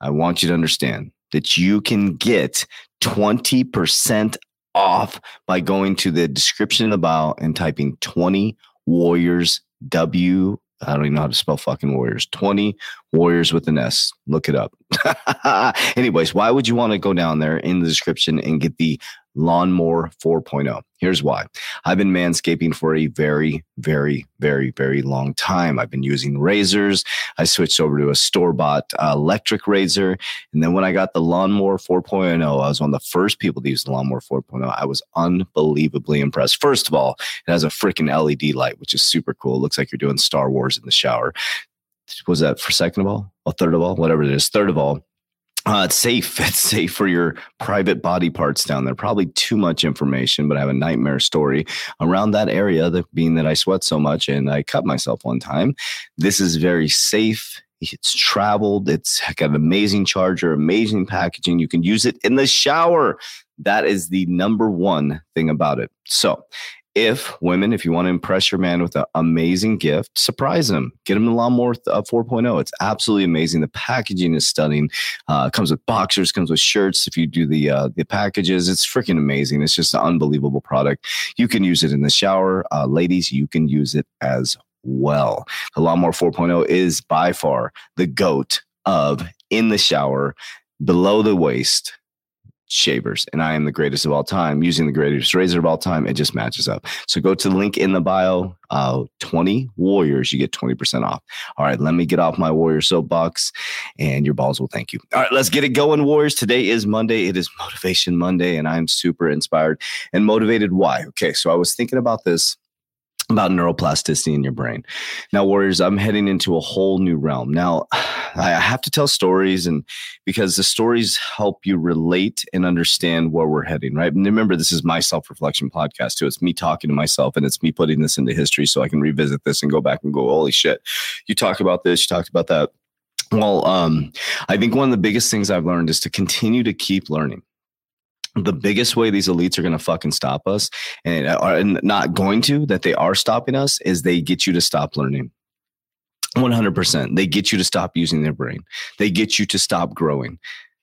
I want you to understand that you can get 20% off by going to the description of the bio and typing 20 Warriors W. I don't even know how to spell fucking Warriors. 20 Warriors with an S. Look it up. Anyways, why would you want to go down there in the description and get the Lawnmower 4.0. Here's why. I've been manscaping for a very, very, very, very long time. I've been using razors. I switched over to a store bought uh, electric razor. And then when I got the Lawnmower 4.0, I was one of the first people to use the Lawnmower 4.0. I was unbelievably impressed. First of all, it has a freaking LED light, which is super cool. It looks like you're doing Star Wars in the shower. Was that for second of all? Or third of all? Whatever it is. Third of all, uh, it's safe. It's safe for your private body parts down there. Probably too much information, but I have a nightmare story around that area. The, being that I sweat so much and I cut myself one time, this is very safe. It's traveled. It's got an amazing charger, amazing packaging. You can use it in the shower. That is the number one thing about it. So, if women, if you want to impress your man with an amazing gift, surprise him. Get him the Lawnmower uh, 4.0. It's absolutely amazing. The packaging is stunning. Uh, comes with boxers, comes with shirts. If you do the uh, the packages, it's freaking amazing. It's just an unbelievable product. You can use it in the shower, uh, ladies. You can use it as well. The Lawnmower 4.0 is by far the goat of in the shower, below the waist shavers and I am the greatest of all time using the greatest razor of all time. It just matches up. So go to the link in the bio, uh, 20 warriors, you get 20% off. All right, let me get off my warrior soapbox and your balls will thank you. All right, let's get it going, warriors. Today is Monday. It is motivation Monday and I'm super inspired and motivated. Why? Okay. So I was thinking about this about neuroplasticity in your brain. Now, warriors, I'm heading into a whole new realm. Now, I have to tell stories and because the stories help you relate and understand where we're heading, right? And remember, this is my self-reflection podcast too. It's me talking to myself and it's me putting this into history so I can revisit this and go back and go, holy shit, you talked about this, you talked about that. Well, um, I think one of the biggest things I've learned is to continue to keep learning the biggest way these elites are going to fucking stop us and are not going to that they are stopping us is they get you to stop learning 100% they get you to stop using their brain they get you to stop growing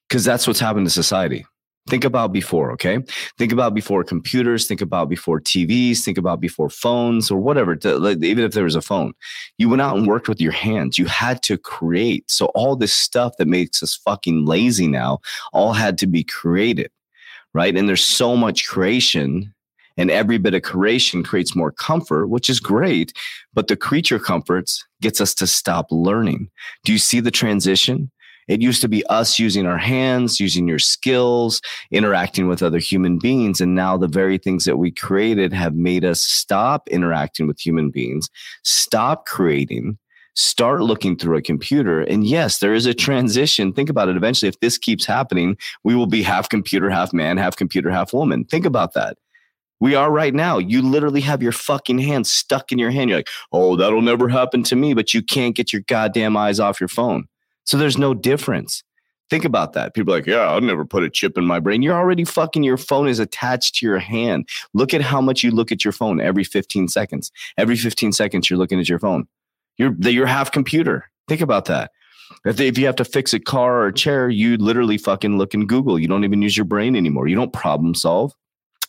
because that's what's happened to society Think about before, okay? Think about before computers, think about before TVs, think about before phones or whatever, even if there was a phone. You went out and worked with your hands. You had to create. So all this stuff that makes us fucking lazy now all had to be created, right? And there's so much creation and every bit of creation creates more comfort, which is great. But the creature comforts gets us to stop learning. Do you see the transition? It used to be us using our hands, using your skills, interacting with other human beings. And now the very things that we created have made us stop interacting with human beings, stop creating, start looking through a computer. And yes, there is a transition. Think about it. Eventually, if this keeps happening, we will be half computer, half man, half computer, half woman. Think about that. We are right now. You literally have your fucking hand stuck in your hand. You're like, oh, that'll never happen to me, but you can't get your goddamn eyes off your phone. So there's no difference. Think about that. People like, yeah, I'll never put a chip in my brain. You're already fucking, your phone is attached to your hand. Look at how much you look at your phone every 15 seconds. Every 15 seconds, you're looking at your phone. You're, you're half computer. Think about that. If, if you have to fix a car or a chair, you literally fucking look in Google. You don't even use your brain anymore. You don't problem solve.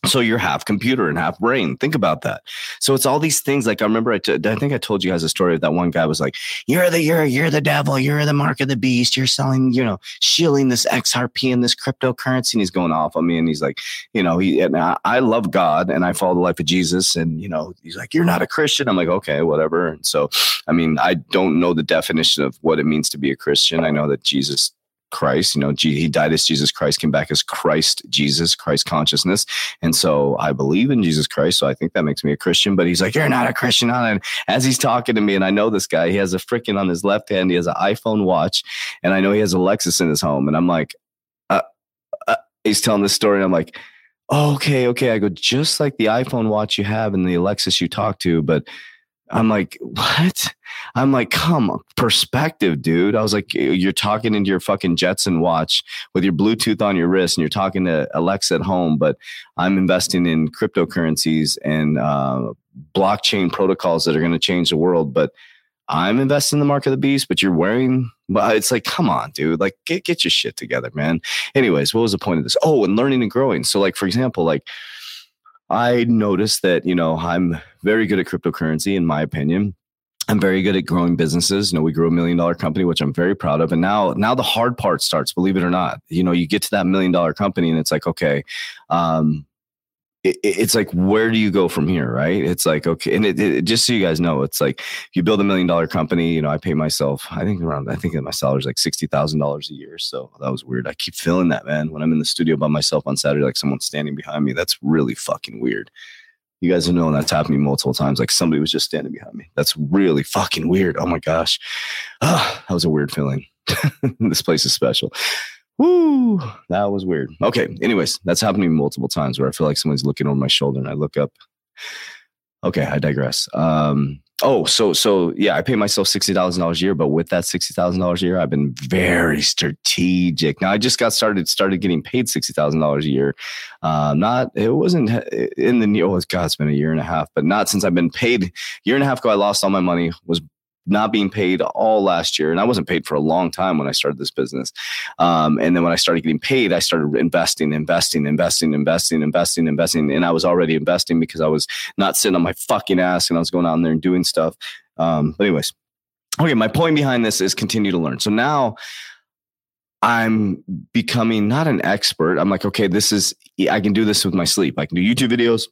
So you're half computer and half brain. Think about that. So it's all these things. Like I remember, I, t- I think I told you guys a story of that one guy was like, "You're the you're you're the devil. You're the mark of the beast. You're selling, you know, shilling this XRP and this cryptocurrency." And he's going off on me, and he's like, you know, he and I, I love God and I follow the life of Jesus, and you know, he's like, "You're not a Christian." I'm like, okay, whatever. And so, I mean, I don't know the definition of what it means to be a Christian. I know that Jesus Christ. You know, he died as Jesus Christ, came back as Christ Jesus, Christ consciousness. And so I believe in Jesus Christ. So I think that makes me a Christian. But he's like, You're not a Christian. And as he's talking to me, and I know this guy, he has a freaking on his left hand, he has an iPhone watch, and I know he has a Lexus in his home. And I'm like, uh, uh, He's telling this story. And I'm like, oh, okay, okay. I go, just like the iPhone watch you have and the Lexus you talk to, but I'm like, what? I'm like, come on, perspective, dude. I was like, you're talking into your fucking Jetson watch with your Bluetooth on your wrist and you're talking to Alexa at home, but I'm investing in cryptocurrencies and uh, blockchain protocols that are going to change the world. But I'm investing in the mark of the beast, but you're wearing, but it's like, come on, dude, like get, get your shit together, man. Anyways, what was the point of this? Oh, and learning and growing. So like, for example, like, I noticed that, you know, I'm very good at cryptocurrency, in my opinion. I'm very good at growing businesses. You know, we grew a million dollar company, which I'm very proud of. And now, now the hard part starts. Believe it or not, you know, you get to that million dollar company, and it's like, okay, um, it, it's like where do you go from here right? It's like okay and it, it, just so you guys know it's like you build a million dollar company you know i pay myself i think around i think my salary is like $60000 a year so that was weird. I keep feeling that man when i'm in the studio by myself on saturday like someone's standing behind me that's really fucking weird. You guys have known that's happened to me multiple times like somebody was just standing behind me. That's really fucking weird. Oh my gosh. Oh, that was a weird feeling. This place is special Woo, that was weird. Okay. Anyways, that's happened to me multiple times where I feel like someone's looking over my shoulder and I look up. Okay, I digress. Um, oh, so so yeah, I pay myself sixty thousand dollars a year, but with that sixty thousand dollars a year, I've been very strategic. Now I just got started started getting paid sixty thousand dollars a year. Um, not it wasn't in the oh God, it's been a year and a half, but not since I've been paid. Year and a half ago, I lost all my money. Was not being paid all last year. And I wasn't paid for a long time when I started this business. Um, and then when I started getting paid, I started investing, investing, investing, investing, investing, investing. And I was already investing because I was not sitting on my fucking ass and I was going out there and doing stuff. Um, but anyways, okay, my point behind this is continue to learn. So now I'm becoming not an expert. I'm like, okay, this is, I can do this with my sleep. I can do YouTube videos,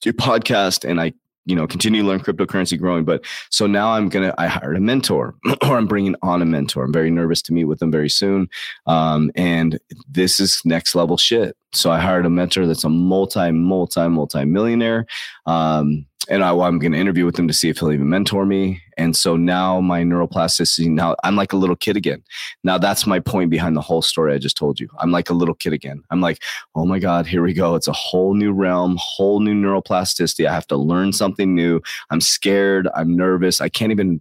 do podcast, and I you know continue to learn cryptocurrency growing but so now i'm gonna i hired a mentor or i'm bringing on a mentor. I'm very nervous to meet with them very soon. Um, and this is next level shit. So i hired a mentor that's a multi multi multi millionaire um, and I, am going to interview with him to see if he'll even mentor me. And so now my neuroplasticity, now I'm like a little kid again. Now that's my point behind the whole story I just told you. I'm like a little kid again. I'm like, oh my God, here we go. It's a whole new realm, whole new neuroplasticity. I have to learn something new. I'm scared. I'm nervous. I can't even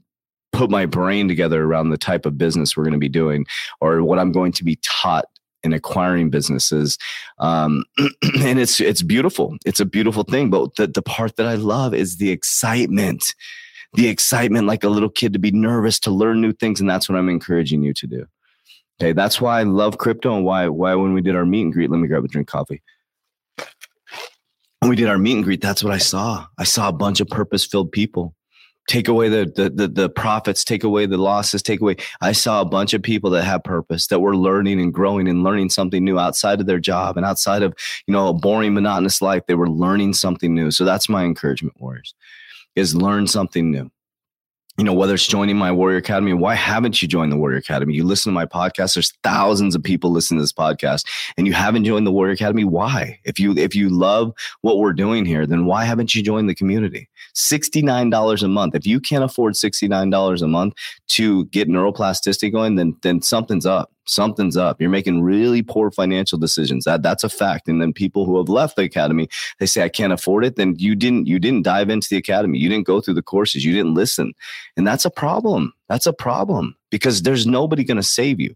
put my brain together around the type of business we're going to be doing or what I'm going to be taught in acquiring businesses. Um, and it's it's beautiful. It's a beautiful thing. But the, the part that I love is the excitement. The excitement, like a little kid, to be nervous, to learn new things. And that's what I'm encouraging you to do. Okay, that's why I love crypto and why why when we did our meet and greet, let me grab a drink coffee. When we did our meet and greet, that's what I saw. I saw a bunch of purpose-filled people. Take away the, the the the profits, take away the losses, take away. I saw a bunch of people that have purpose, that were learning and growing and learning something new outside of their job and outside of you know a boring, monotonous life. They were learning something new. So that's my encouragement, warriors, is learn something new you know, whether it's joining my Warrior Academy, why haven't you joined the Warrior Academy? You listen to my podcast. There's thousands of people listening to this podcast, and you haven't joined the Warrior Academy. Why? If you if you love what we're doing here, then why haven't you joined the community? $69 a month. If you can't afford $69 a month to get neuroplasticity going, then then something's up something's up. You're making really poor financial decisions. That that's a fact. And then people who have left the academy, they say I can't afford it. Then you didn't you didn't dive into the academy. You didn't go through the courses. You didn't listen. And that's a problem. That's a problem because there's nobody going to save you.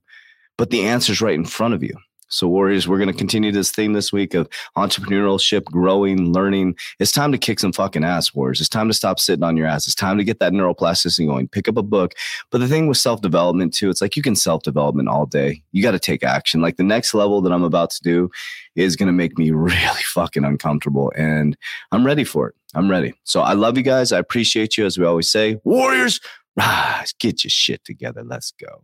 But the answer's right in front of you. So, Warriors, we're going to continue this theme this week of entrepreneurship, growing, learning. It's time to kick some fucking ass, Warriors. It's time to stop sitting on your ass. It's time to get that neuroplasticity going. Pick up a book. But the thing with self development, too, it's like you can self development all day. You got to take action. Like the next level that I'm about to do is going to make me really fucking uncomfortable. And I'm ready for it. I'm ready. So, I love you guys. I appreciate you. As we always say, Warriors, rise, get your shit together. Let's go.